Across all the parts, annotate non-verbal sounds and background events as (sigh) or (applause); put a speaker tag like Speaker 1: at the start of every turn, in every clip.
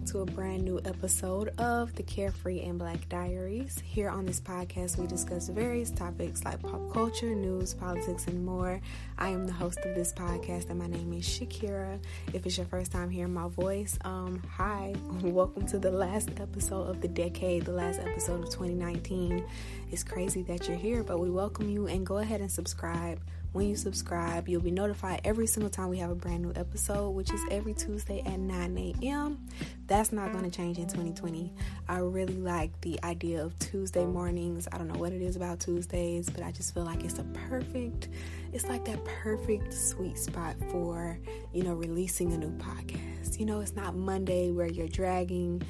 Speaker 1: back to a brand new episode of the Carefree and Black Diaries. Here on this podcast, we discuss various topics like pop culture, news, politics, and more. I am the host of this podcast, and my name is Shakira. If it's your first time hearing my voice, um, hi, (laughs) welcome to the last episode of the decade, the last episode of 2019. It's crazy that you're here, but we welcome you and go ahead and subscribe when you subscribe, you'll be notified every single time we have a brand new episode, which is every Tuesday at 9 a.m. That's not going to change in 2020. I really like the idea of Tuesday mornings. I don't know what it is about Tuesdays, but I just feel like it's a perfect, it's like that perfect sweet spot for, you know, releasing a new podcast. You know, it's not Monday where you're dragging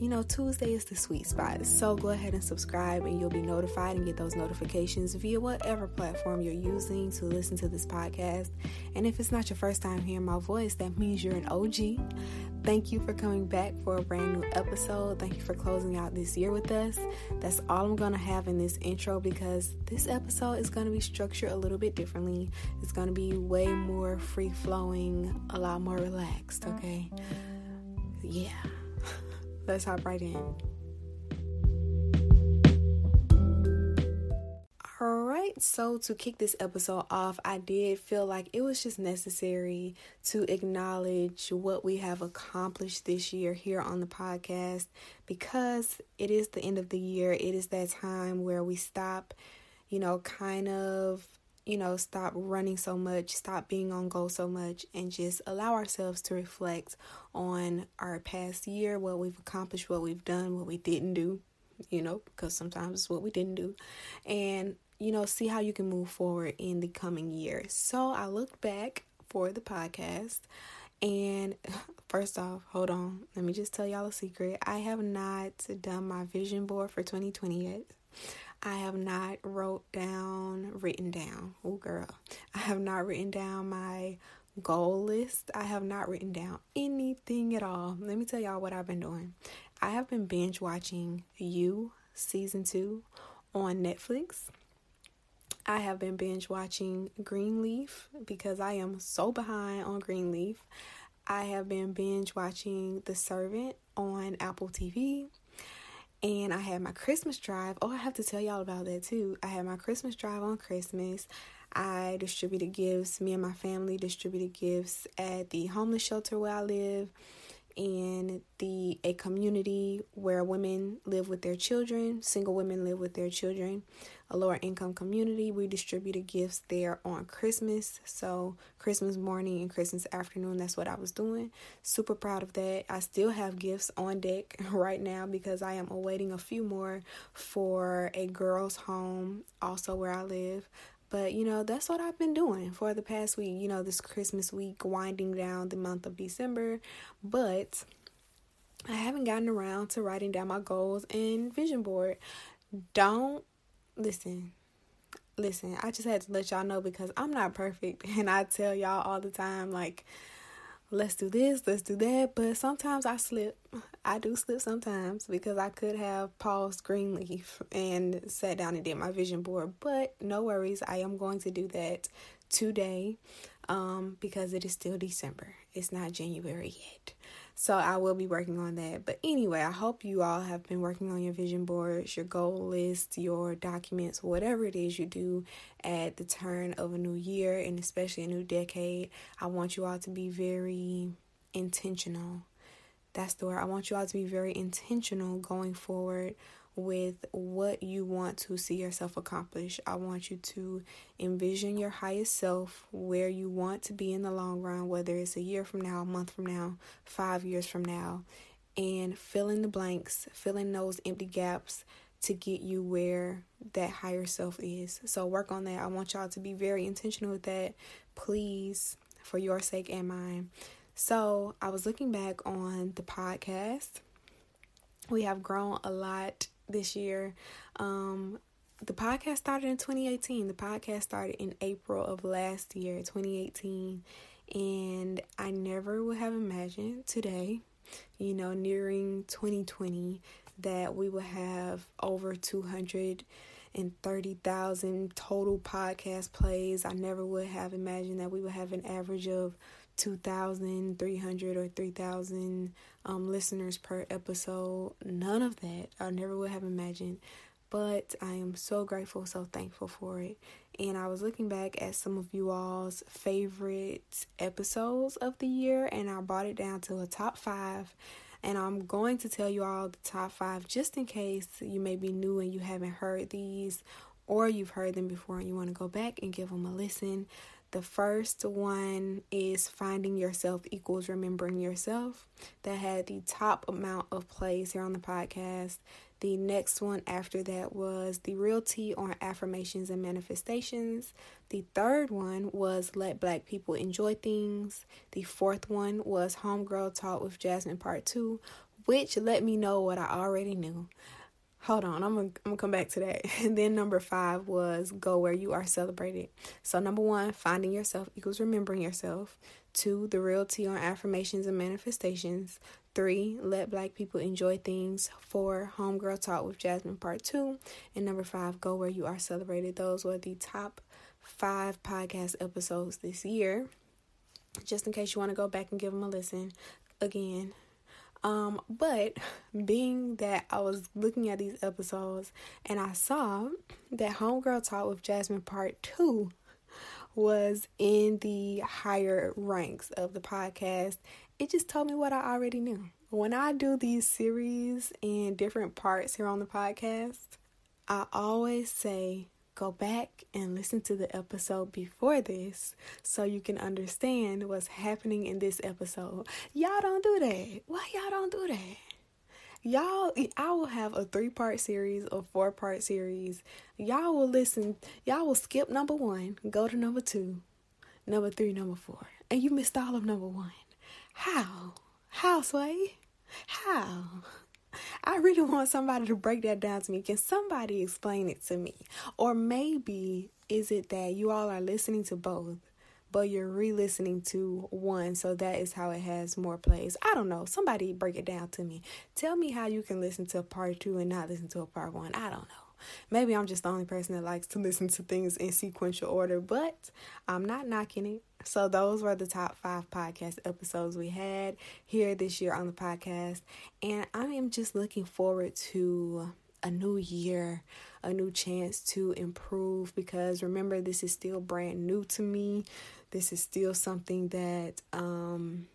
Speaker 1: you know, Tuesday is the sweet spot. So go ahead and subscribe, and you'll be notified and get those notifications via whatever platform you're using to listen to this podcast. And if it's not your first time hearing my voice, that means you're an OG. Thank you for coming back for a brand new episode. Thank you for closing out this year with us. That's all I'm going to have in this intro because this episode is going to be structured a little bit differently. It's going to be way more free flowing, a lot more relaxed, okay? Yeah let's hop right in. Alright, so to kick this episode off, I did feel like it was just necessary to acknowledge what we have accomplished this year here on the podcast because it is the end of the year. It is that time where we stop, you know, kind of you know, stop running so much, stop being on goal so much, and just allow ourselves to reflect on our past year, what we've accomplished, what we've done, what we didn't do, you know, because sometimes what we didn't do, and, you know, see how you can move forward in the coming year. So I looked back for the podcast. And (laughs) first off, hold on. Let me just tell y'all a secret. I have not done my vision board for 2020 yet. I have not wrote down, written down. Oh, girl. I have not written down my goal list. I have not written down anything at all. Let me tell y'all what I've been doing. I have been binge watching You season 2 on Netflix. I have been binge watching Greenleaf because I am so behind on Greenleaf. I have been binge watching The Servant on Apple TV. And I had my Christmas drive. Oh, I have to tell y'all about that too. I had my Christmas drive on Christmas. I distributed gifts. Me and my family distributed gifts at the homeless shelter where I live and the a community where women live with their children, single women live with their children, a lower income community. We distributed gifts there on Christmas. So, Christmas morning and Christmas afternoon, that's what I was doing. Super proud of that. I still have gifts on deck (laughs) right now because I am awaiting a few more for a girls' home, also where I live. But you know, that's what I've been doing for the past week, you know, this Christmas week, winding down the month of December. But I haven't gotten around to writing down my goals and vision board. Don't listen. Listen, I just had to let y'all know because I'm not perfect (laughs) and I tell y'all all the time like let's do this, let's do that. But sometimes I slip. I do slip sometimes because I could have paused Greenleaf and sat down and did my vision board. But no worries, I am going to do that today um, because it is still December. It's not January yet. So I will be working on that. But anyway, I hope you all have been working on your vision boards, your goal list, your documents, whatever it is you do at the turn of a new year and especially a new decade. I want you all to be very intentional. That's the word. I want you all to be very intentional going forward with what you want to see yourself accomplish. I want you to envision your highest self, where you want to be in the long run, whether it's a year from now, a month from now, five years from now, and fill in the blanks, fill in those empty gaps to get you where that higher self is. So work on that. I want y'all to be very intentional with that, please, for your sake and mine. So I was looking back on the podcast. We have grown a lot this year. Um, the podcast started in 2018. The podcast started in April of last year, 2018. And I never would have imagined today, you know, nearing 2020, that we would have over 230,000 total podcast plays. I never would have imagined that we would have an average of 2,300 or 3,000 um, listeners per episode. None of that. I never would have imagined. But I am so grateful, so thankful for it. And I was looking back at some of you all's favorite episodes of the year, and I brought it down to a top five. And I'm going to tell you all the top five just in case you may be new and you haven't heard these, or you've heard them before and you want to go back and give them a listen. The first one is Finding Yourself Equals Remembering Yourself. That had the top amount of plays here on the podcast. The next one after that was The Real Tea on Affirmations and Manifestations. The third one was Let Black People Enjoy Things. The fourth one was Homegirl Talk with Jasmine Part 2, which let me know what I already knew. Hold on, I'm gonna, I'm gonna come back to that. (laughs) And then number five was go where you are celebrated. So, number one, finding yourself equals remembering yourself. Two, the real tea on affirmations and manifestations. Three, let black people enjoy things. Four, homegirl talk with Jasmine part two. And number five, go where you are celebrated. Those were the top five podcast episodes this year. Just in case you want to go back and give them a listen again, um, but being that I was looking at these episodes and I saw that Homegirl Talk with Jasmine Part 2 was in the higher ranks of the podcast, it just told me what I already knew. When I do these series in different parts here on the podcast, I always say go back and listen to the episode before this so you can understand what's happening in this episode. Y'all don't do that. Why y'all don't do that? Y'all, I will have a three part series or four part series. Y'all will listen, y'all will skip number one, go to number two, number three, number four, and you missed all of number one. How? How, Sway? How? I really want somebody to break that down to me. Can somebody explain it to me? Or maybe is it that you all are listening to both, but you're re listening to one, so that is how it has more plays? I don't know. Somebody break it down to me. Tell me how you can listen to a part two and not listen to a part one. I don't know. Maybe I'm just the only person that likes to listen to things in sequential order, but I'm not knocking it. So, those were the top five podcast episodes we had here this year on the podcast. And I am just looking forward to a new year, a new chance to improve because remember, this is still brand new to me. This is still something that, um,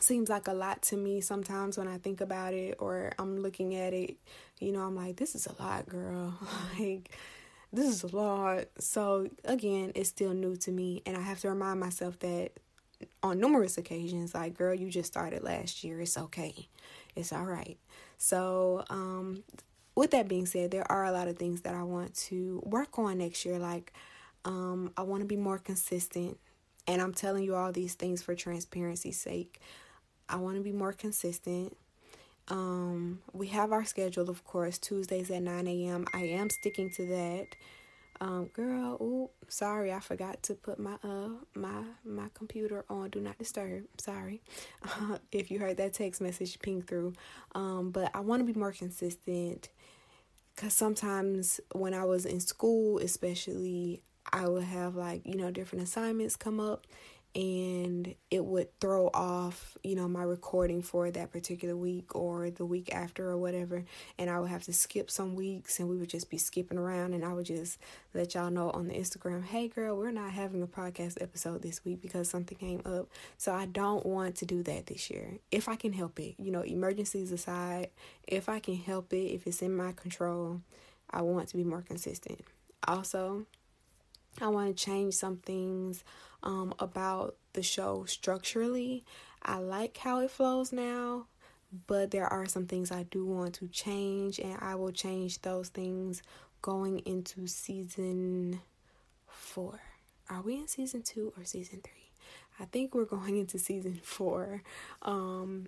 Speaker 1: seems like a lot to me sometimes when I think about it or I'm looking at it, you know, I'm like, this is a lot, girl. (laughs) like, this is a lot. So, again, it's still new to me, and I have to remind myself that on numerous occasions, like, girl, you just started last year. It's okay. It's all right. So, um, with that being said, there are a lot of things that I want to work on next year. Like, um, I want to be more consistent. And I'm telling you all these things for transparency's sake. I want to be more consistent. Um, we have our schedule, of course, Tuesdays at 9 a.m. I am sticking to that. Um, girl, ooh, sorry, I forgot to put my uh my my computer on do not disturb. Sorry, (laughs) uh, if you heard that text message ping through. Um, but I want to be more consistent, cause sometimes when I was in school, especially, I would have like you know different assignments come up, and it would throw off, you know, my recording for that particular week or the week after or whatever. And I would have to skip some weeks and we would just be skipping around. And I would just let y'all know on the Instagram, hey girl, we're not having a podcast episode this week because something came up. So I don't want to do that this year. If I can help it, you know, emergencies aside, if I can help it, if it's in my control, I want to be more consistent. Also, I want to change some things um, about the show structurally. I like how it flows now, but there are some things I do want to change, and I will change those things going into season four. Are we in season two or season three? I think we're going into season four. Um,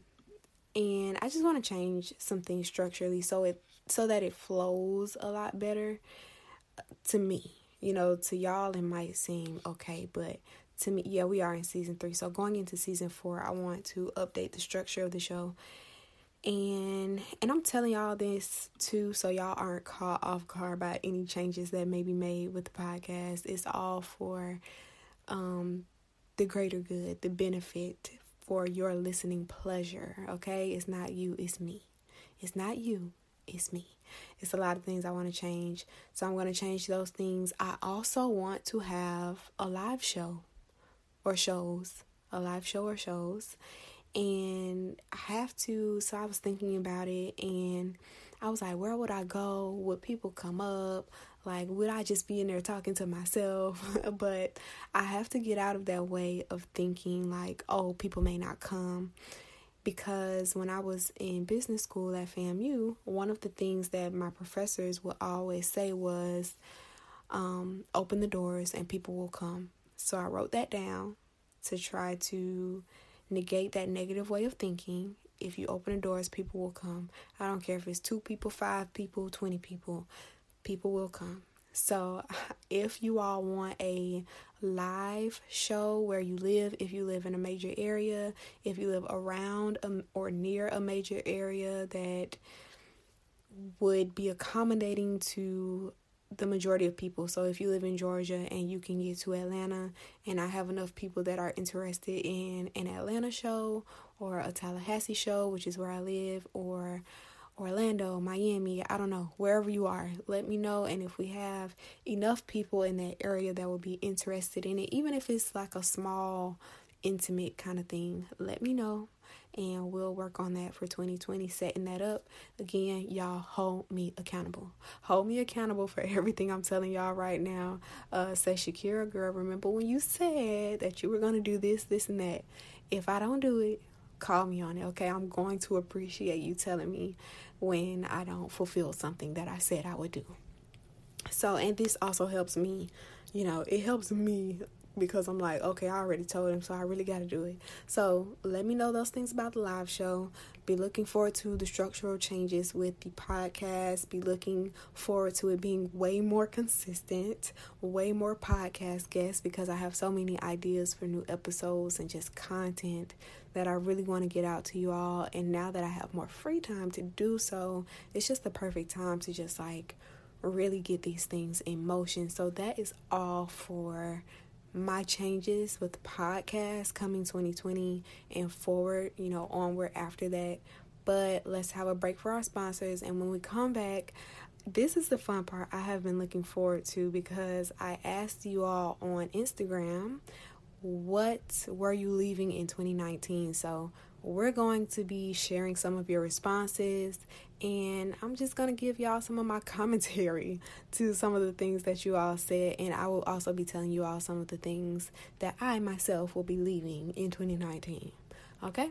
Speaker 1: and I just want to change some things structurally so it so that it flows a lot better to me. You know, to y'all it might seem okay, but to me, yeah, we are in season three. So going into season four, I want to update the structure of the show. And and I'm telling y'all this too, so y'all aren't caught off guard by any changes that may be made with the podcast. It's all for um the greater good, the benefit for your listening pleasure. Okay, it's not you, it's me. It's not you, it's me. It's a lot of things I want to change. So I'm going to change those things. I also want to have a live show or shows, a live show or shows. And I have to, so I was thinking about it and I was like, where would I go? Would people come up? Like, would I just be in there talking to myself? (laughs) but I have to get out of that way of thinking, like, oh, people may not come because when I was in business school at FAMU, one of the things that my professors would always say was, um, open the doors and people will come. So I wrote that down to try to negate that negative way of thinking. If you open the doors, people will come. I don't care if it's two people, five people, 20 people, people will come. So, (laughs) if you all want a live show where you live, if you live in a major area, if you live around or near a major area that would be accommodating to the majority of people. So, if you live in Georgia and you can get to Atlanta, and I have enough people that are interested in an Atlanta show or a Tallahassee show, which is where I live, or Orlando, Miami, I don't know, wherever you are, let me know. And if we have enough people in that area that will be interested in it, even if it's like a small, intimate kind of thing, let me know. And we'll work on that for 2020, setting that up. Again, y'all hold me accountable. Hold me accountable for (laughs) everything I'm telling y'all right now. Uh, say, Shakira, girl, remember when you said that you were going to do this, this, and that? If I don't do it, call me on it, okay? I'm going to appreciate you telling me when I don't fulfill something that I said I would do. So, and this also helps me, you know, it helps me because I'm like, okay, I already told him, so I really got to do it. So, let me know those things about the live show. Be looking forward to the structural changes with the podcast. Be looking forward to it being way more consistent, way more podcast guests because I have so many ideas for new episodes and just content that I really want to get out to you all. And now that I have more free time to do so, it's just the perfect time to just like really get these things in motion. So that is all for my changes with the podcast coming 2020 and forward, you know, onward after that. But let's have a break for our sponsors. And when we come back, this is the fun part I have been looking forward to because I asked you all on Instagram what were you leaving in 2019? So, we're going to be sharing some of your responses, and I'm just going to give y'all some of my (laughs) commentary to some of the things that you all said. And I will also be telling you all some of the things that I myself will be leaving in 2019. Okay?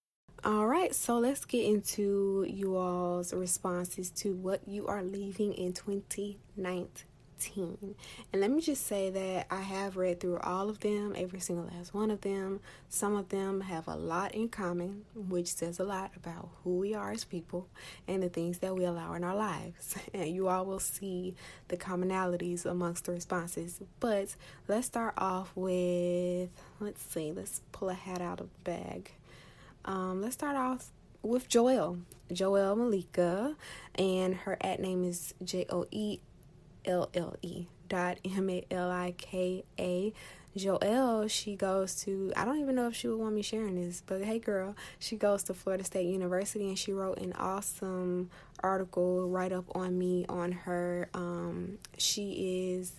Speaker 1: All right, so let's get into you all's responses to what you are leaving in 2019. And let me just say that I have read through all of them, every single last one of them. Some of them have a lot in common, which says a lot about who we are as people and the things that we allow in our lives. (laughs) And you all will see the commonalities amongst the responses. But let's start off with, let's see, let's pull a hat out of the bag. Um, let's start off with Joelle. Joelle Malika, and her at name is J O E L L E dot M A L I K A. Joelle, she goes to, I don't even know if she would want me sharing this, but hey girl, she goes to Florida State University and she wrote an awesome article right up on me on her. Um, she is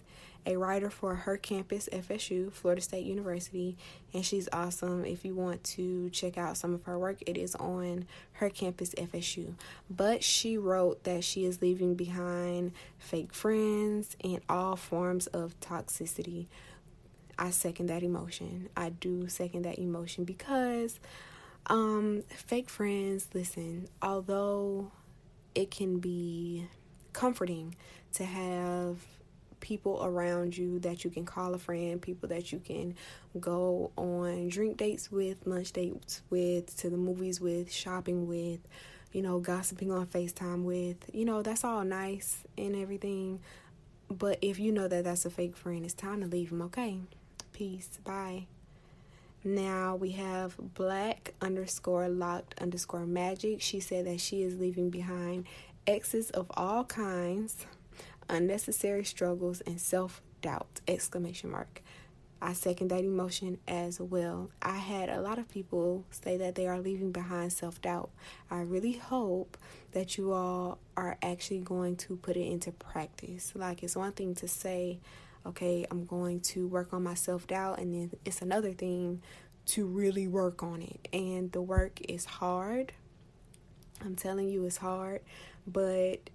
Speaker 1: a writer for her campus, FSU, Florida State University, and she's awesome. If you want to check out some of her work, it is on her campus, FSU. But she wrote that she is leaving behind fake friends and all forms of toxicity. I second that emotion. I do second that emotion because um fake friends, listen, although it can be comforting to have people around you that you can call a friend, people that you can go on drink dates with, lunch dates with, to the movies with, shopping with, you know, gossiping on FaceTime with. You know, that's all nice and everything. But if you know that that's a fake friend, it's time to leave them, okay? Peace. Bye. Now we have black underscore locked underscore magic. She said that she is leaving behind exes of all kinds, unnecessary struggles, and self doubt! Exclamation mark. I second that emotion as well. I had a lot of people say that they are leaving behind self doubt. I really hope that you all are actually going to put it into practice. Like, it's one thing to say, okay, I'm going to work on my self doubt, and then it's another thing to really work on it. And the work is hard. I'm telling you, it's hard, but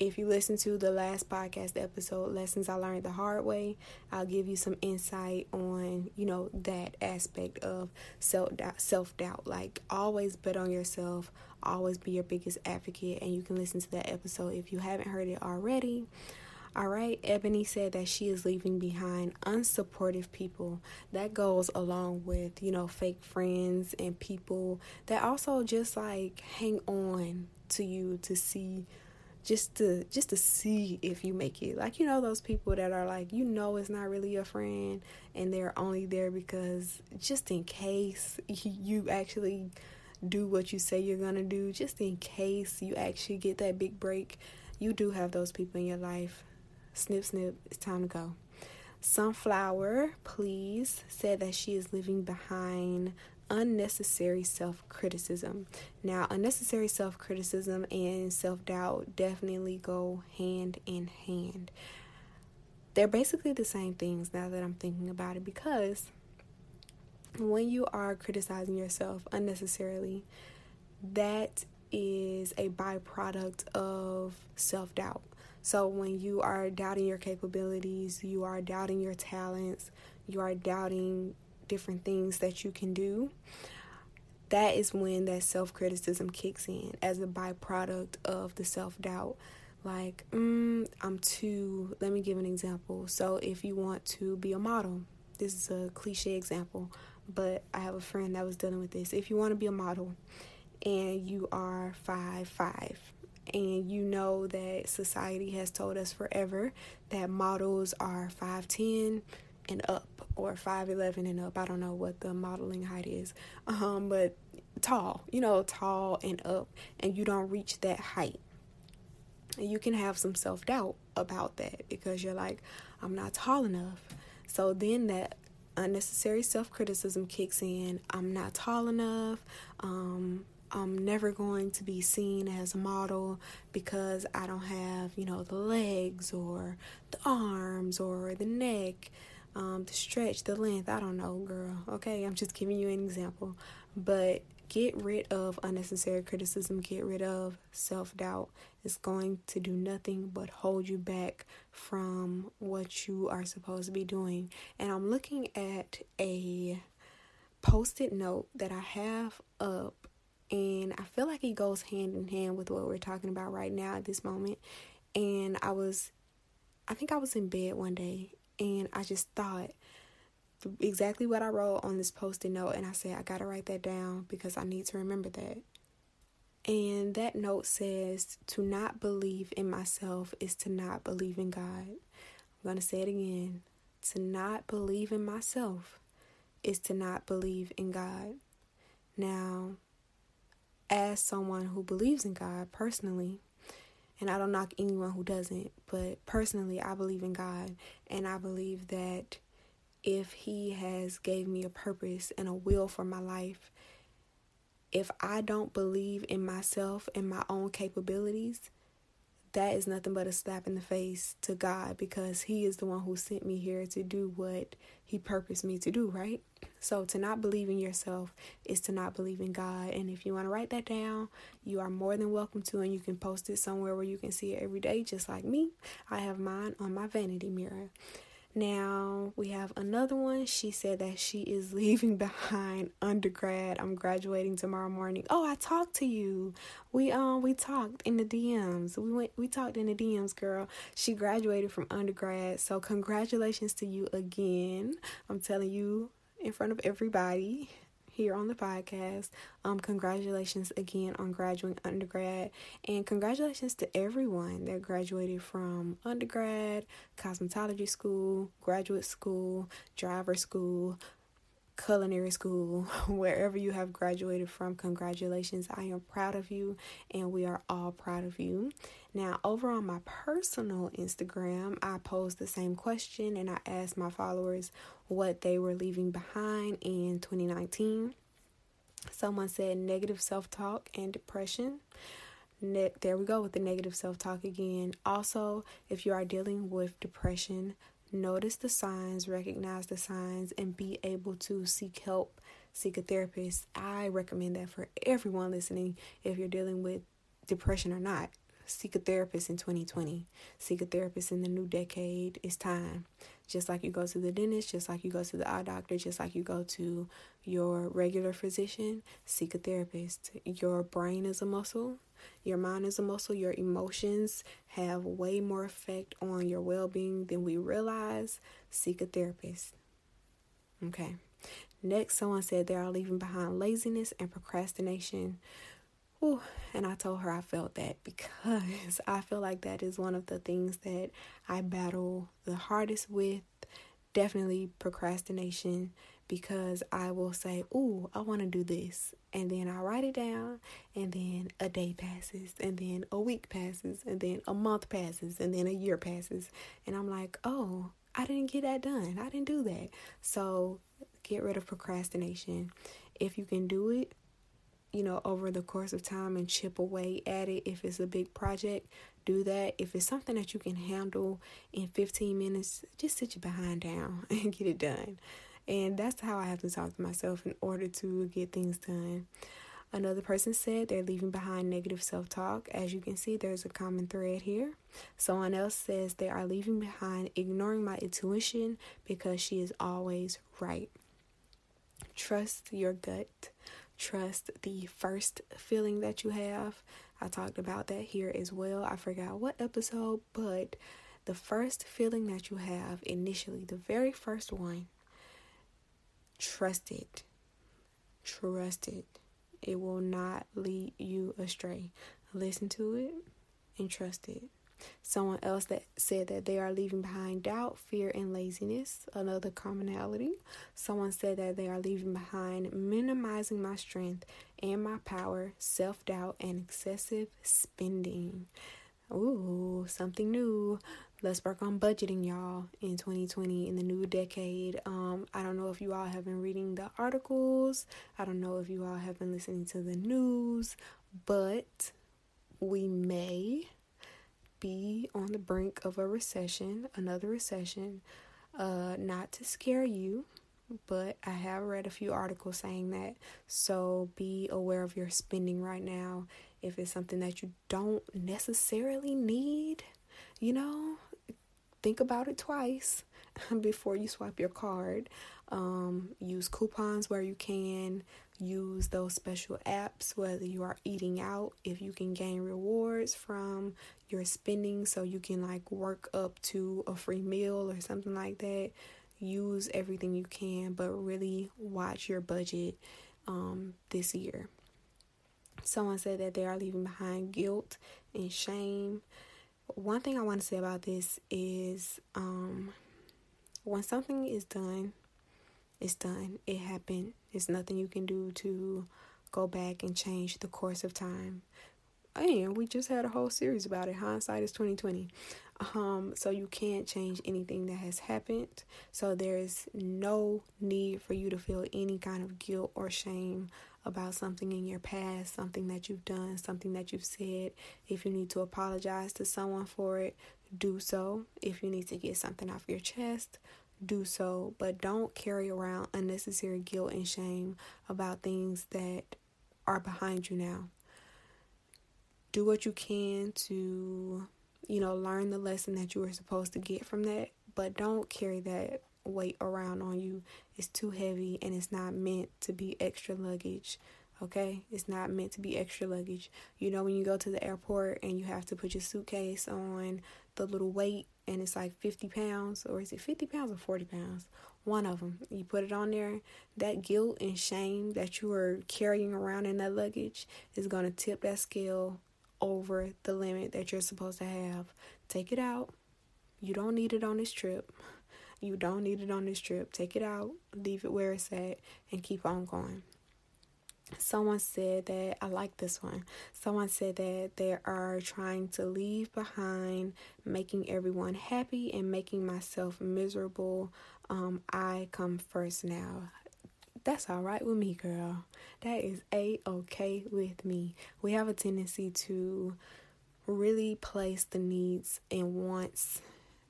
Speaker 1: if you listen to the last podcast episode, Lessons I Learned the Hard Way, I'll give you some insight on, you know, that aspect of self doubt, self doubt. Like always bet on yourself, always be your biggest advocate, and you can listen to that episode if you haven't heard it already. All right, Ebony said that she is leaving behind unsupportive people. That goes along with, you know, fake friends and people that also just like hang on to you to see just to just to see if you make it. Like you know those people that are like you know it's not really a friend and they're only there because just in case you actually do what you say you're to do, just in case you actually get that big break. You do have those people in your life Snip, snip, it's time to go. Sunflower, please, said that she is leaving behind unnecessary self criticism. Now, unnecessary self criticism and self doubt definitely go hand in hand. They're basically the same things now that I'm thinking about it because when you are criticizing yourself unnecessarily, that is a byproduct of self doubt. So when you are doubting your capabilities, you are doubting your talents, you are doubting different things that you can do, that is when that self criticism kicks in as a byproduct of the self doubt. Like, mm, I'm too, let me give an example. So, if you want to be a model, this is a cliche example, but I have a friend that was dealing with this. If you want to be a model and you are five five, and you know that society has told us forever that models are 5'10 and up or 5'11 and up. I don't know what the modeling height is, um, but tall, you know, tall and up, and you don't reach that height. You can have some self doubt about that because you're like, I'm not tall enough. So then that unnecessary self criticism kicks in. I'm not tall enough. Um, I'm never going to be seen as a model because I don't have, you know, the legs or the arms or the neck, um, the stretch, the length. I don't know, girl. Okay, I'm just giving you an example. But get rid of unnecessary criticism, get rid of self doubt. It's going to do nothing but hold you back from what you are supposed to be doing. And I'm looking at a post it note that I have up and I feel like it goes hand in hand with what we're talking about right now at this moment. And I was, I think I was in bed one day and I just thought exactly what I wrote on this post it note. And I said, I got to write that down because I need to remember that. And that note says, to not believe in myself is to not believe in God. I'm going to say it again. To not believe in myself is to not believe in God. Now, as someone who believes in God personally, and I don't knock anyone who doesn't, but personally I believe in God and I believe that if he has gave me a purpose and a will for my life, if I don't believe in myself and my own capabilities, that is nothing but a slap in the face to God because He is the one who sent me here to do what He purposed me to do, right? So, to not believe in yourself is to not believe in God. And if you want to write that down, you are more than welcome to, and you can post it somewhere where you can see it every day, just like me. I have mine on my vanity mirror. Now we have another one. She said that she is (laughs) leaving behind undergrad. I'm graduating tomorrow morning. Oh, I talked to you. We um we talked in the DMs. We went we talked in the DMs, girl. She graduated from undergrad. So congratulations to you again. I'm telling you in front of everybody here on the podcast. Um, congratulations again on graduating undergrad, and congratulations to everyone that graduated from undergrad, cosmetology school, graduate school, driver school, culinary school, (laughs) wherever you have graduated from, congratulations. I am proud of you, and we are all proud of you. Now, over on my personal Instagram, I posed the same question and I asked my followers what they were leaving behind in 2019. Someone said negative self talk and depression. Ne- there we go with the negative self talk again. Also, if you are dealing with depression, notice the signs, recognize the signs, and be able to seek help, seek a therapist. I recommend that for everyone listening if you're dealing with depression or not. Seek a therapist in 2020. Seek a therapist in the new decade. It's time. Just like you go to the dentist, just like you go to the eye doctor, just like you go to your regular physician, seek a therapist. Your brain is a muscle. Your mind is a muscle. Your emotions have way more effect on your well being than we realize. Seek a therapist. Okay. Next, someone said they are leaving behind laziness and procrastination. Ooh, and I told her I felt that (laughs) because I feel like that is one of the things that I battle the hardest with. Definitely procrastination because I will say, Ooh, I want to do this. And then I write it down, and then a day passes, and then a week passes, and then a month passes, and then a year passes. And I'm like, Oh, I didn't get that done. I didn't do that. So get rid of procrastination. If you can do it, you know, over the course of time and chip away at it. If it's a big project, do that. If it's something that you can handle in 15 minutes, just sit your behind down (laughs) and get it done. And that's how I have to talk to myself in order to get things done. Another person said they're leaving behind negative self talk. As you can see, there's a common thread here. Someone else says they are leaving behind ignoring my intuition because she is always right. Trust your gut trust the first feeling that you have. I talked about that here as well. I forgot what episode, but the first feeling that you have initially, the very first one, trust it. Trust it. It will not lead you astray. Listen to it and trust it. Someone else that said that they are leaving behind doubt, fear, and laziness, another commonality. Someone said that they are leaving behind minimizing my strength and my power, self doubt, and excessive spending. Ooh, something new. Let's work on budgeting, y'all, in 2020 in the new decade. Um, I don't know if you all have been reading the articles. I don't know if you all have been listening to the news, but we may be on the brink of a recession, another recession. Uh, not to scare you, but I have read a few articles saying that. So be aware of your spending right now. If it's something that you don't necessarily need, you know, think about it twice (laughs) before you swipe your card. Um, use coupons where you can use those special apps, whether you are eating out, if you can gain rewards from your spending, so you can like work up to a free meal or something like that. Use everything you can, but really watch your budget um, this year. Someone said that they are leaving behind guilt and shame. One thing I want to say about this is um, when something is done it's done. It happened. There's nothing you can do to go back and change the course of time. And we just had a whole series about it. Hindsight is twenty twenty. Um, so you can't change anything that has happened. So there is no need for you to feel any kind of guilt or shame about something in your past, something that you've done, something that you've said. If you need to apologize to someone for it, do so. If you need to get something off your chest, do so, but don't carry around unnecessary guilt and shame about things that are behind you now. Do what you can to, you know, learn the lesson that you were supposed to get from that, but don't carry that weight around on you. It's too heavy and it's not meant to be extra luggage. Okay? It's not meant to be extra luggage. You know, when you go to the airport and you have to put your suitcase on the little weight and it's like 50 pounds, or is it 50 pounds or 40 pounds? One of them. You put it on there. That guilt and shame that you are carrying around in that luggage is going to tip that scale over the limit that you're supposed to have. Take it out. You don't need it on this trip. You don't need it on this trip. Take it out, leave it where it's at, and keep on going. Someone said that I like this one. Someone said that they are trying to leave behind making everyone happy and making myself miserable. Um, I come first now. That's all right with me, girl. That is a okay with me. We have a tendency to really place the needs and wants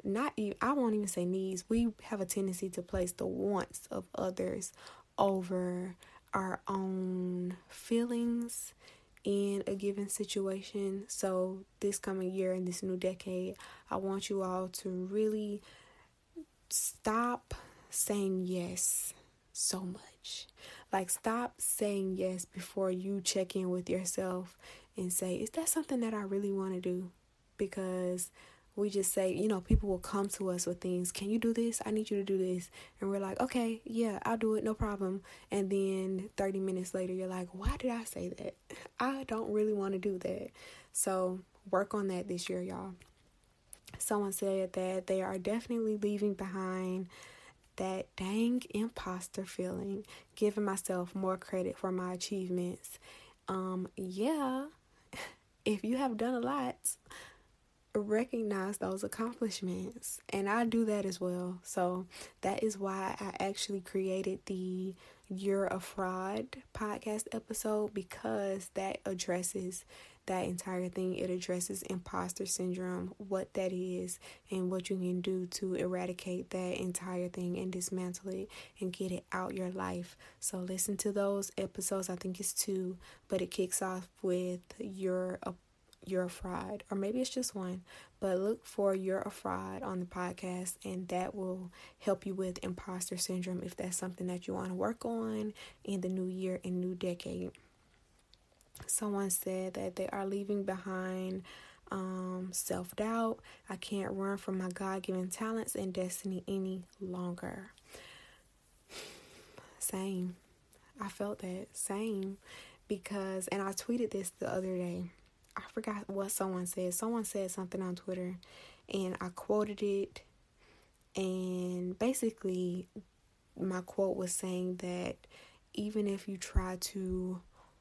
Speaker 1: not even I won't even say needs. We have a tendency to place the wants of others over our own feelings in a given situation. So, this coming year in this new decade, I want you all to really stop saying yes so much. Like, stop saying yes before you check in with yourself and say, Is that something that I really want to do? Because we just say, you know, people will come to us with things. Can you do this? I need you to do this. And we're like, okay, yeah, I'll do it, no problem. And then 30 minutes later, you're like, why did I say that? (laughs) I don't really want to do that. So work on that this year, y'all. Someone said that they are definitely leaving behind that dang imposter feeling, giving myself more credit for my achievements. Um, yeah, (laughs) if you have done a lot, recognize those accomplishments and I do that as well. So that is why I actually created the You're a Fraud podcast episode because that addresses that entire thing. It addresses imposter syndrome, what that is, and what you can do to eradicate that entire thing and dismantle it and get it out your life. So listen to those episodes. I think it's two, but it kicks off with your you're a fraud, or maybe it's just one, but look for You're a Fraud on the podcast, and that will help you with imposter syndrome if that's something that you want to work on in the new year and new decade. Someone said that they are leaving behind um, self doubt. I can't run from my God given talents and destiny any longer. Same. I felt that. Same. Because, and I tweeted this the other day I forgot what someone said. Someone said something on Twitter and I quoted it and basically my quote was saying that even if you try to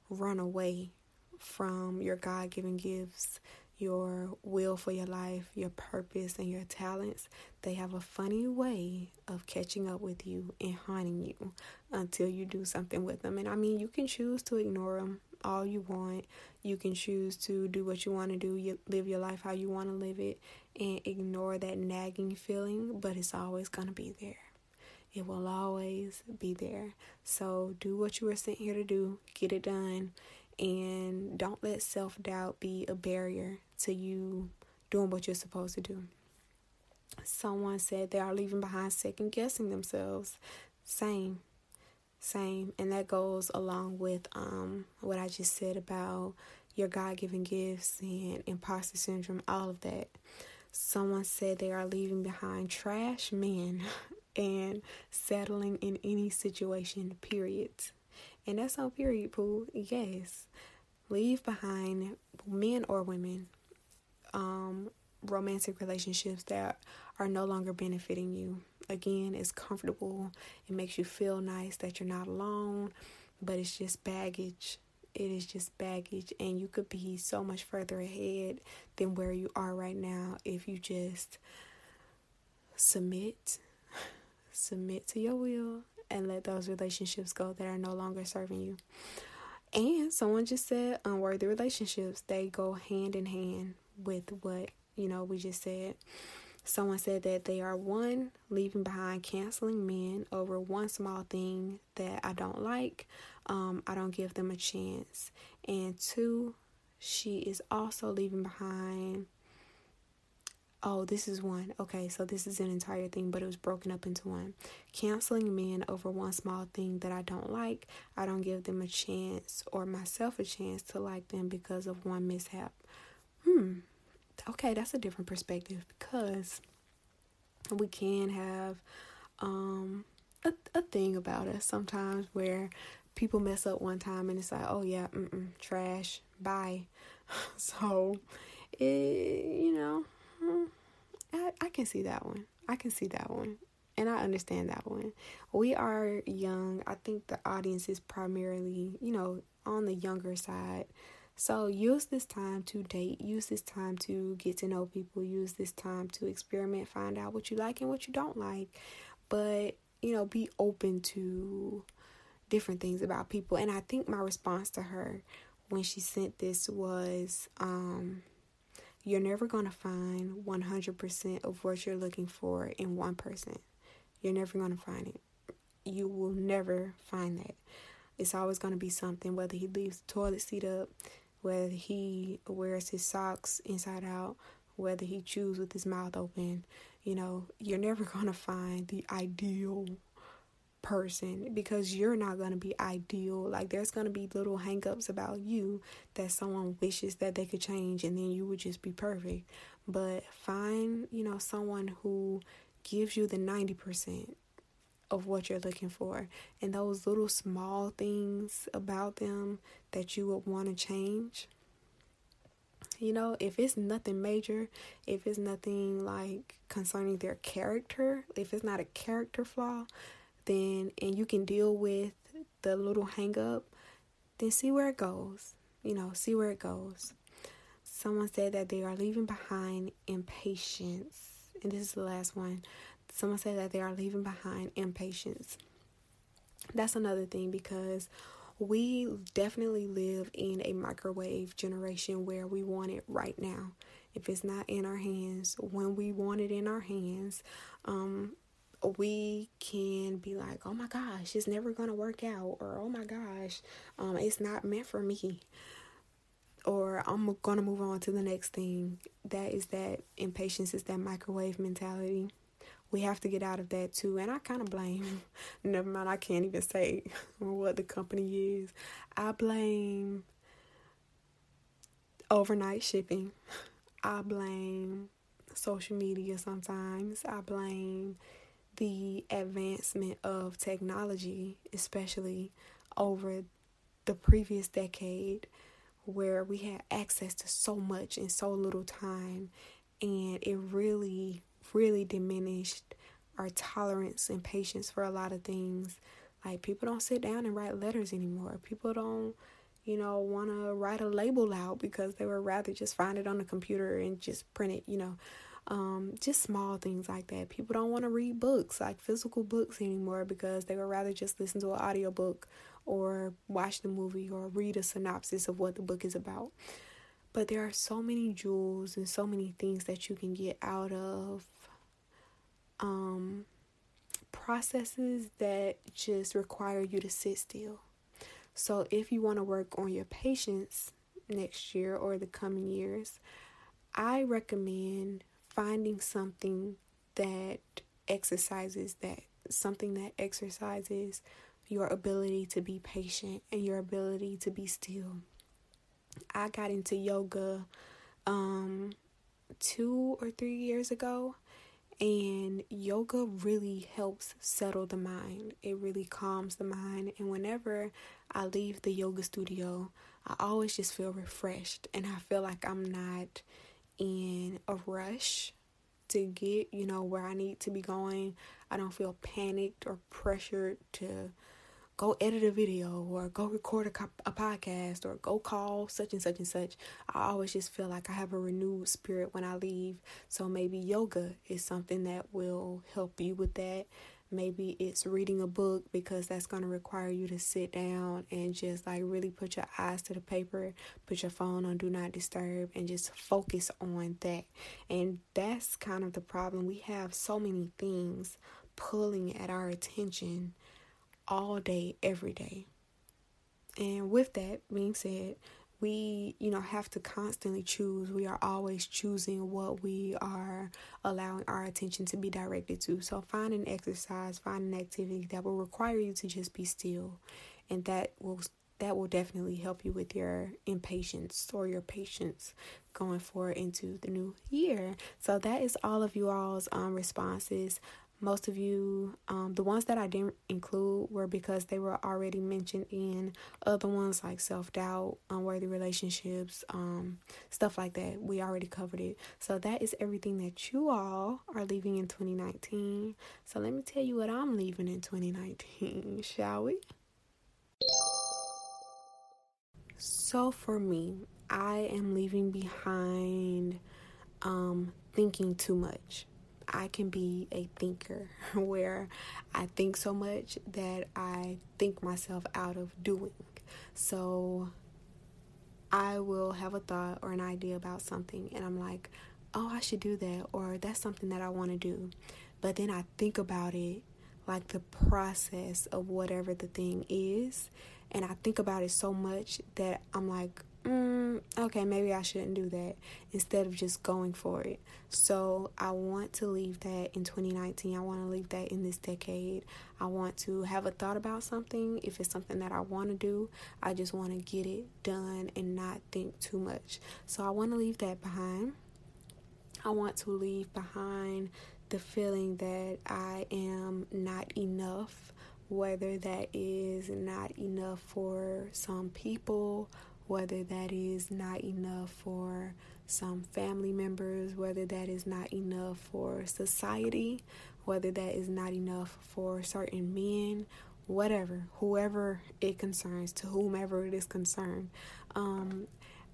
Speaker 1: run away from your God given gifts, your will for your life, your purpose, and your talents, they have a funny way of catching up with you and haunting you until you do something with them. And I mean, you can choose to ignore them all you want. You can choose to do what you want to do, you live your life how you want to live it, and ignore that nagging feeling, but it's always going to be there. It will always be there. So do what you were sent here to do, get it done, and don't let self doubt be a barrier to you doing what you're supposed to do. Someone said they are leaving behind second guessing themselves. Same same and that goes along with um what i just said about your god-given gifts and imposter syndrome all of that. Someone said they are leaving behind trash men (laughs) and settling in any situation period. And that's on period pool yes. Leave behind men or women um romantic relationships that are no longer benefiting you again, it's comfortable. It makes you feel nice that you're not alone, but it's just baggage. It is just baggage, and you could be so much further ahead than where you are right now if you just submit, submit to your will, and let those relationships go that are no longer serving you. And someone just said unworthy relationships, they go hand in hand with what, you know, we just said. Someone said that they are one, leaving behind canceling men over one small thing that I don't like. Um, I don't give them a chance. And two, she is also leaving behind Oh, this is one. Okay, so this is an entire thing, but it was broken up into one. Canceling men over one small thing that I don't like. I don't give them a chance or myself a chance to like them because of one mishap. Hmm. Okay, that's a different perspective because we can have um a, a thing about us sometimes where people mess up one time and it's like, oh yeah, trash, bye. (laughs) so, it, you know, hmm, I, I can see that one. I can see that one. And I understand that one. We are young. I think the audience is primarily, you know, on the younger side. So use this time to date, use this time to get to know people, use this time to experiment, find out what you like and what you don't like. But, you know, be open to different things about people. And I think my response to her when she sent this was um, you're never going to find 100% of what you're looking for in one person. You're never going to find it. You will never find that. It's always going to be something, whether he leaves the toilet seat up, whether he wears his socks inside out, whether he chews with his mouth open. You know, you're never (laughs) going to find the ideal person because you're not going to be ideal. Like there's going to be little hangups about you that someone wishes that they could change and then you would just be perfect. But find, you know, someone who gives you the 90% of what you're looking for and those little small things about them that you would want to change. You know, if it's nothing major, if it's nothing like concerning their character, if it's not a character flaw, then and you can deal with the little hang up, then see where it goes. You know, see where it goes. Someone said that they are leaving behind impatience. And this is the last one. Someone said that they are leaving behind impatience. That's another thing because we definitely live in a microwave generation where we want it right now. If it's not in our hands, when we want it in our hands, um, we can be like, oh my gosh, it's never gonna work out, or oh my gosh, um, it's not meant for me, or I'm gonna move on to the next thing. That is that impatience, is that microwave mentality. We have to get out of that too, and I kind of blame. (laughs) Never mind, I can't even say (laughs) what the company is. I blame overnight shipping. I blame social media sometimes. I blame the advancement of technology, especially over the previous decade, where we had access to so much in so little time, and it really, really diminished our tolerance and patience for a lot of things. Like, people don't sit down and write letters anymore. People don't, you know, want to write a label out because they would rather just find it on the computer and just print it, you know. Um, just small things like that. People don't want to read books, like physical books anymore, because they would rather just listen to an audiobook or watch the movie or read a synopsis of what the book is about. But there are so many jewels and so many things that you can get out of um, processes that just require you to sit still. So, if you want to work on your patience next year or the coming years, I recommend finding something that exercises that, something that exercises your ability to be patient and your ability to be still. I got into yoga um 2 or 3 years ago and yoga really helps settle the mind. It really calms the mind and whenever I leave the yoga studio, I always just feel refreshed and I feel like I'm not in a rush to get, you know, where I need to be going. I don't feel panicked or pressured to go edit a video or go record a, a podcast or go call such and such and such. I always just feel like I have a renewed spirit when I leave. So maybe yoga is something that will help you with that. Maybe it's reading a book because that's going to require you to sit down and just like really put your eyes to the paper, put your phone on do not disturb, and just focus on that. And that's kind of the problem. We have so many things pulling at our attention all day, every day. And with that being said, we, you know, have to constantly choose. We are always choosing what we are allowing our attention to be directed to. So find an exercise, find an activity that will require you to just be still. And that will that will definitely help you with your impatience or your patience going forward into the new year. So that is all of you all's um responses most of you um, the ones that i didn't include were because they were already mentioned in other ones like self-doubt unworthy relationships um, stuff like that. We already covered it. So that is everything that you all are leaving in 2019 so let me tell you what i'm leaving in 2019 (laughs) shall we? So for me i am leaving behind um, thinking too much I can be a thinker (laughs) where I think so much that I think myself out of doing. So I will have a thought or an idea about something and I'm like, oh, I should do that, or that's something that I want to do. But then I think about it like the process of whatever the thing is, and I think about it so much that I'm like, mm, okay, maybe I shouldn't do that instead of just going for it. So I want to leave that in 2019. I want to leave that in this decade. I want to have a thought about something. If it's something that I want to do, I just want to get it done and not think too much. So I want to leave that behind. I want to leave behind the feeling that I am not enough, whether that is not enough for some people whether that is not enough for some family members, whether that is not enough for society, whether that is not enough for certain men, whatever, whoever it concerns, to whomever it is concerned. Um,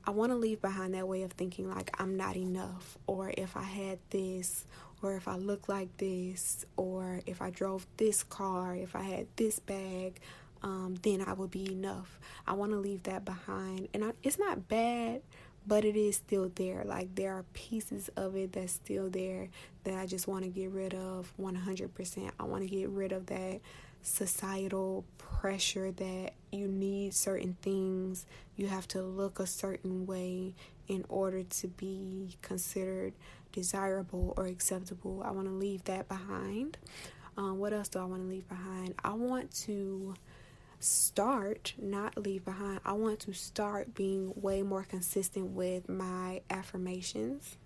Speaker 1: I want to leave behind that way of thinking like I'm not enough, or if I had this, or if I look like this, or if I drove this car, if I had this bag, um, then I will be enough. I want to leave that behind. And I, it's not bad, but it is still there. Like there are pieces of it that's still there that I just want to get rid of 100%. I want to get rid of that societal pressure that you need certain things, you have to look a certain way in order to be considered desirable or acceptable. I want to leave that behind. Um, what else do I want to leave behind? I want to start, not leave behind, I want to start being way more consistent with my affirmations.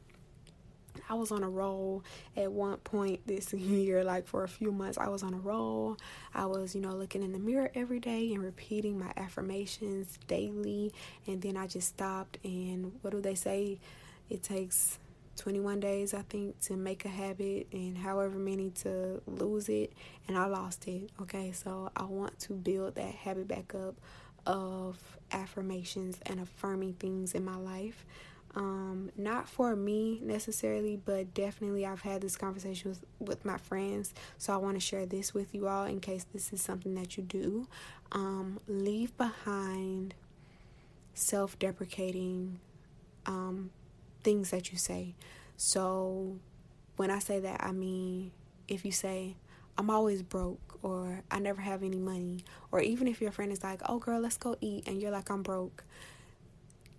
Speaker 1: I was on a roll at one point this (laughs) year, like for a few months. I was on a roll. I was, you know, looking in the mirror every day and repeating my affirmations daily. And then I just stopped. And what do they say? It takes 21 days, I think, to make a habit and however many to lose it. And I lost it. Okay, so I want to build that habit back up of affirmations and affirming things in my life. Um, not for me necessarily, but definitely I've had this conversation with, with my friends. So I want to share this with you all in case this is something that you do. Um, leave behind self deprecating um, things that you say. So when I say that, I mean if you say, I'm always broke, or I never have any money, or even if your friend is like, oh girl, let's go eat, and you're like, I'm broke,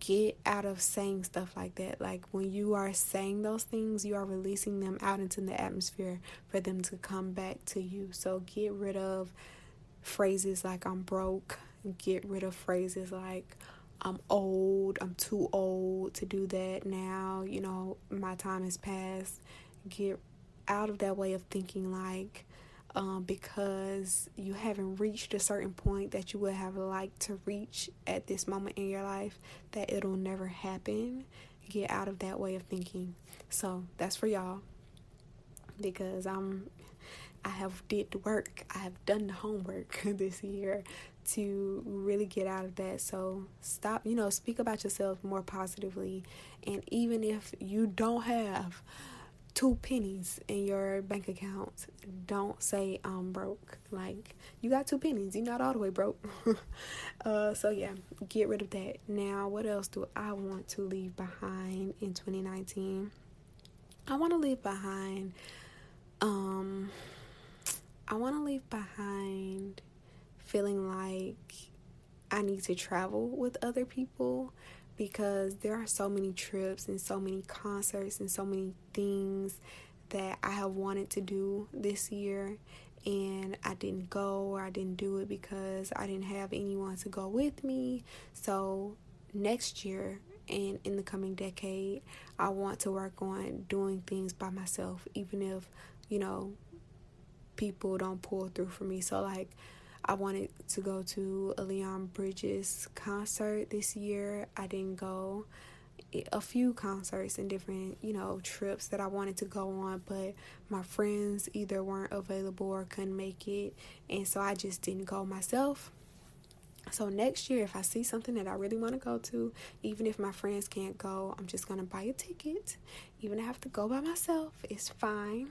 Speaker 1: get out of saying stuff like that. Like when you are saying those things, you are releasing them out into the atmosphere for them to come back to you. So get rid of phrases like I'm broke, get rid of phrases like, I'm old, I'm too old to do that now, you know, my time has passed. Get out of that way of thinking like um, because you haven't reached a certain point that you would have liked to reach at this moment in your life, that it'll never happen. Get out of that way of thinking. So that's for y'all because I'm I have did the work. I have done the homework (laughs) this year to really get out of that. So stop, you know, speak about yourself more positively. And even if you don't have two pennies in your bank account, don't say I'm broke. Like you got two pennies, you're not all the way broke. (laughs) uh, so yeah, get rid of that. Now, what else do I want to leave behind in 2019? I want to leave behind. Um, I want to leave behind feeling like I need to travel with other people because there are so many trips and so many concerts and so many things that I have wanted to do this year and I didn't go or I didn't do it because I didn't have anyone to go with me. So next year and in the coming decade, I want to work on doing things by myself, even if, you know, people don't pull through for me. So, like, I wanted to go to a Leon Bridges concert this year. I didn't go. A few concerts and different, you know, trips that I wanted to go on, but my friends either weren't available or couldn't make it, and so I just didn't go myself. So next year, if I see something that I really want to go to, even if my friends can't go, I'm just gonna buy a ticket. Even if I have to go by myself, it's fine.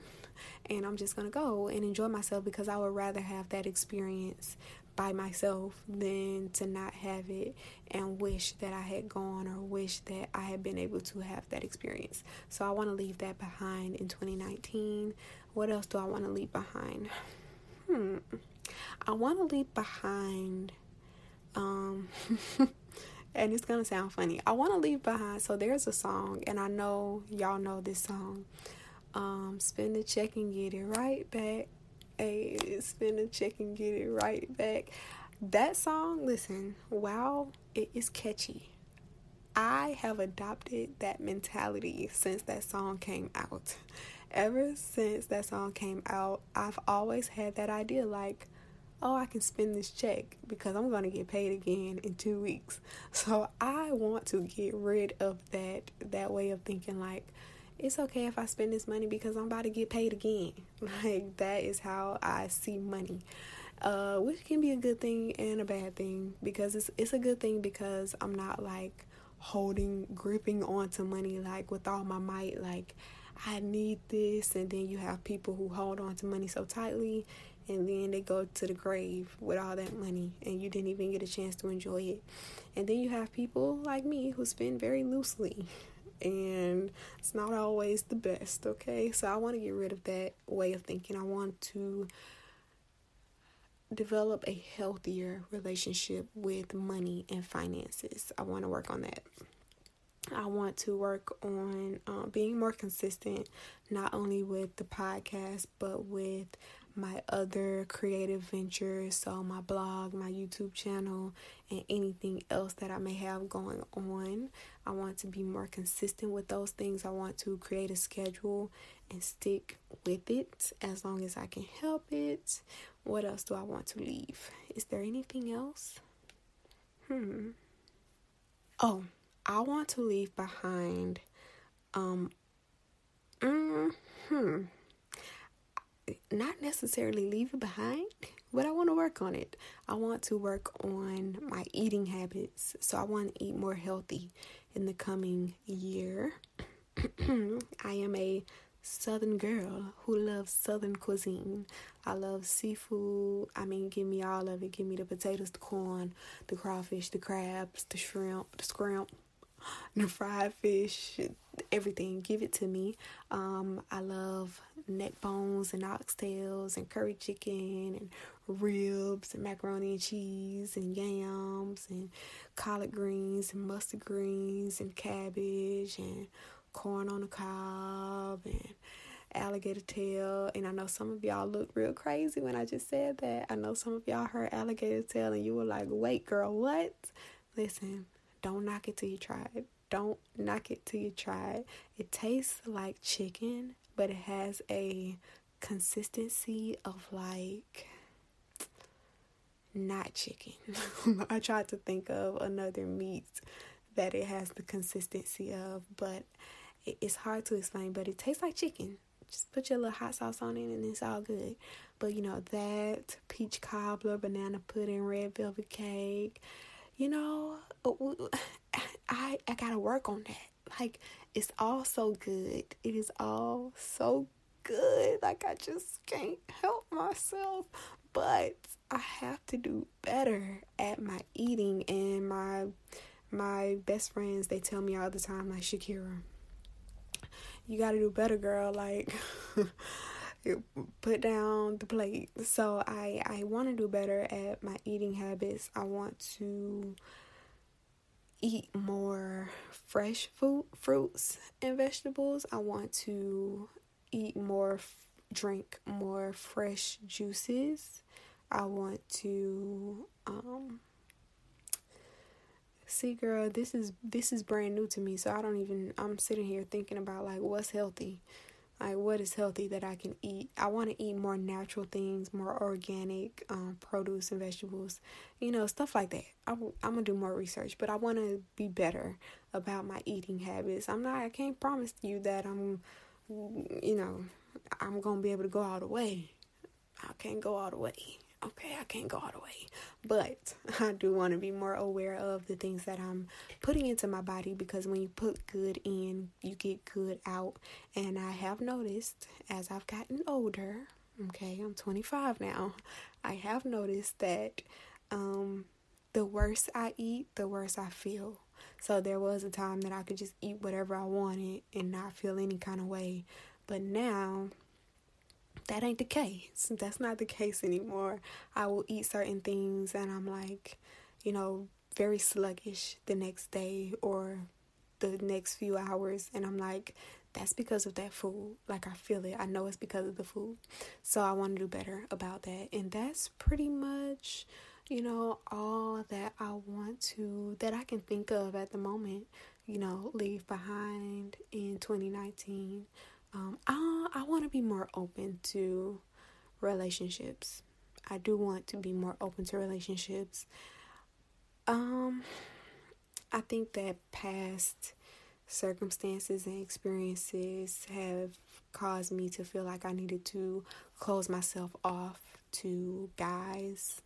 Speaker 1: And I'm just gonna go and enjoy myself because I would rather have that experience by myself than to not have it and wish that I had gone or wish that I had been able to have that experience. So I want to leave that behind in 2019. What else do I want to leave behind? Hmm. I want to leave behind um, (laughs) and it's gonna sound funny. I want to leave behind. So there's a song, and I know y'all know this song. Um, spend the check and get it right back. Hey, spend the check and get it right back. That song, listen, wow, it is catchy. I have adopted that mentality since that song came out. Ever since that song came out, I've always had that idea like, oh, I can spend this check because I'm going to get paid again in 2 weeks. So I want to get rid of that that way of thinking like it's okay if I spend this money because I'm about to get paid again. (laughs) Like that is how I see money. Uh, which can be a good thing and a bad thing because it's it's a good thing because I'm not like holding gripping onto money like with all my might like I need this and then you have people who hold on to money so tightly and then they go to the grave with all that money and you didn't even get a chance to enjoy it. And then you have people like me who spend very loosely (laughs) and it's not always the best, okay? So I want to get rid of that way of thinking. I want to develop a healthier relationship with money and finances. I want to work on that. I want to work on uh, being more consistent, not only with the podcast, but with my other creative ventures, so my blog, my YouTube channel, and anything else that I may have going on. I want to be more consistent with those things. I want to create a schedule and stick with it as long as I can help it. What else do I want to leave? Is there anything else? Hmm. Oh, I want to leave behind um mm, hmm not necessarily leave it behind, but I want to work on it. I want to work on my eating habits. So I want to eat more healthy in the coming year. (clears throat) I am a southern girl who loves southern cuisine. I love seafood. I mean, give me all of it. Give me the potatoes, the corn, the crawfish, the crabs, the shrimp, the scrimp, the fried fish, everything. Give it to me. Um, I love neck bones and oxtails and curry chicken and ribs and macaroni and cheese and yams and collard greens and mustard greens and cabbage and corn on the cob and alligator tail. And I know some of y'all look real crazy when I just said that. I know some of y'all heard alligator tail and you were like, wait, girl, what? Listen, don't knock it till you try it. Don't knock it till you try it. It tastes like chicken, but it has a consistency of like not chicken. (laughs) I tried to think of another meat that it has the consistency of, but it's hard to explain. But it tastes like chicken. Just put your little hot sauce on it and it's all good. But you know, that peach cobbler, banana pudding, red velvet cake, you know, (sighs) I I gotta work on that. Like it's all so good. It is all so good. Like I just can't help myself. But I have to do better at my eating and my my best friends they tell me all the time like Shakira you got to do better girl like (laughs) put down the plate. So I I want to do better at my eating habits. I want to eat more fresh food, fruits and vegetables. I want to eat more, drink more fresh juices. I want to um see girl this is this is brand new to me so i don't even i'm sitting here thinking about like what's healthy like what is healthy that i can eat? I want to eat more natural things more organic um, produce and vegetables you know stuff like that. I'm, I'm gonna do more research but i want to be better about my eating habits. I'm not i can't promise you that i'm you know i'm gonna be able to go all the way. I can't go all the way okay, I can't go all the way. But (laughs) I do want to be more aware of the things that I'm putting into my body because when you put good in, you get good out. And I have noticed as I've gotten older, okay, I'm 25 now, I have noticed that um, the worse I eat, the worse I feel. So there was a time that I could just eat whatever I wanted and not feel any kind of way. But now, that ain't the case. (laughs) That's not the case anymore. I will eat certain things and I'm like, you know, very sluggish the next day or the next few hours and I'm like that's because of that food. Like I feel it. I know it's because of the food. So I want to do better about that. And that's pretty much, you know, all that I want to that I can think of at the moment, you know, leave behind in 2019 um, I I want to be more open to relationships. I do want to be more open to relationships. Um, I think that past circumstances and experiences have caused me to feel like I needed to close myself off to guys,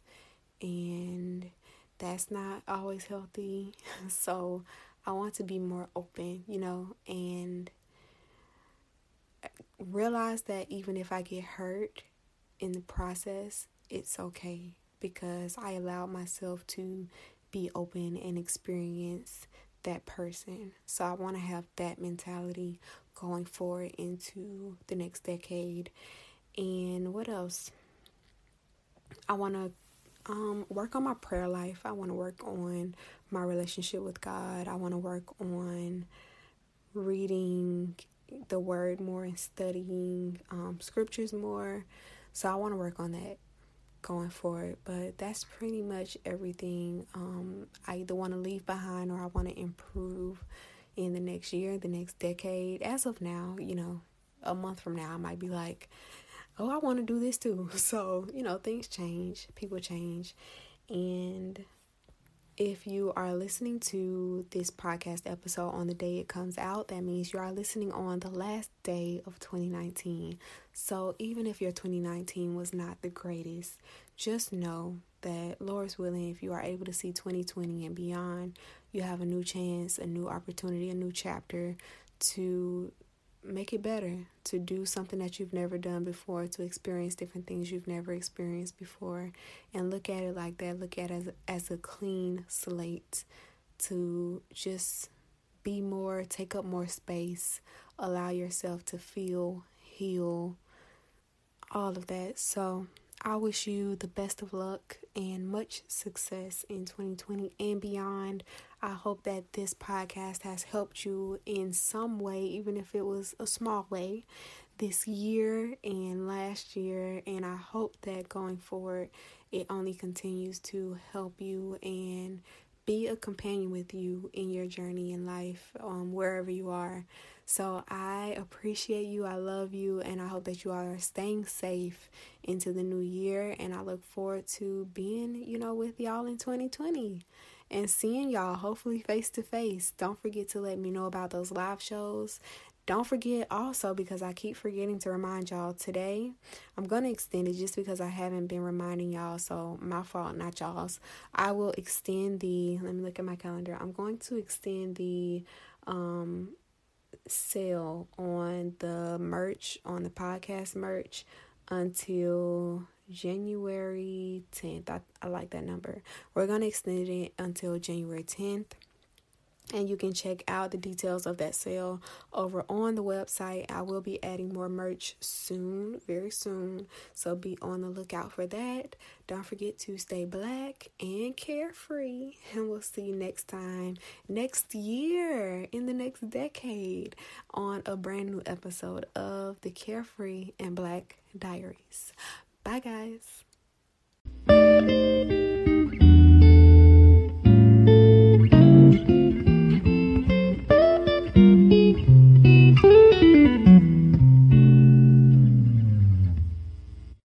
Speaker 1: and that's not always healthy. (laughs) So I want to be more open, you know, and realize that even if I get hurt in the process, it's okay because I allowed myself to be open and experience that person. So I want to have that mentality going forward into the next decade. And what else? I want to um, work on my prayer life. I want to work on my relationship with God. I want to work on reading the word more and studying um, scriptures more. So I want to work on that going forward. But that's pretty much everything um, I either want to leave behind or I want to improve in the next year, the next decade. As of now, you know, a month from now, I might be like, oh, I want to do this too. (laughs) So, you know, things change, people change. And if you are listening to this podcast episode on the day it comes out, that means you are listening on the last day of 2019. So, even if your 2019 was not the greatest, just know that, Lord's willing, if you are able to see 2020 and beyond, you have a new chance, a new opportunity, a new chapter to make it better, to do something that you've never done before, to experience different things you've never experienced before, and look at it like that. Look at it as as a clean slate, to just be more, take up more space, allow yourself to feel, heal, all of that. So I wish you the best of luck and much success in 2020 and beyond. I hope that this podcast has helped you in some way, even if it was a small way, this year and last year. And I hope that going forward, it only continues to help you and be a companion with you in your journey in life, um, wherever you are. So I appreciate you. I love you. And I hope that you all are staying safe into the new year. And I look forward to being, you know, with y'all in 2020 and seeing y'all hopefully face to face. Don't forget to let me know about those live shows. Don't forget also because I keep forgetting to remind y'all today. I'm going to extend it just because I haven't been reminding y'all. So, my fault, not y'all's. I will extend the, let me look at my calendar. I'm going to extend the um sale on the merch, on the podcast merch until January 10th. I, I like that number. We're going to extend it until January 10th. and you can check out the details of that sale over on the website. I will be adding more merch soon, very soon. So be on the lookout for that. Don't forget to stay black and carefree. And we'll see you next time, next year, in the next decade, on a brand new episode of the Carefree and Black Diaries. Bye, guys.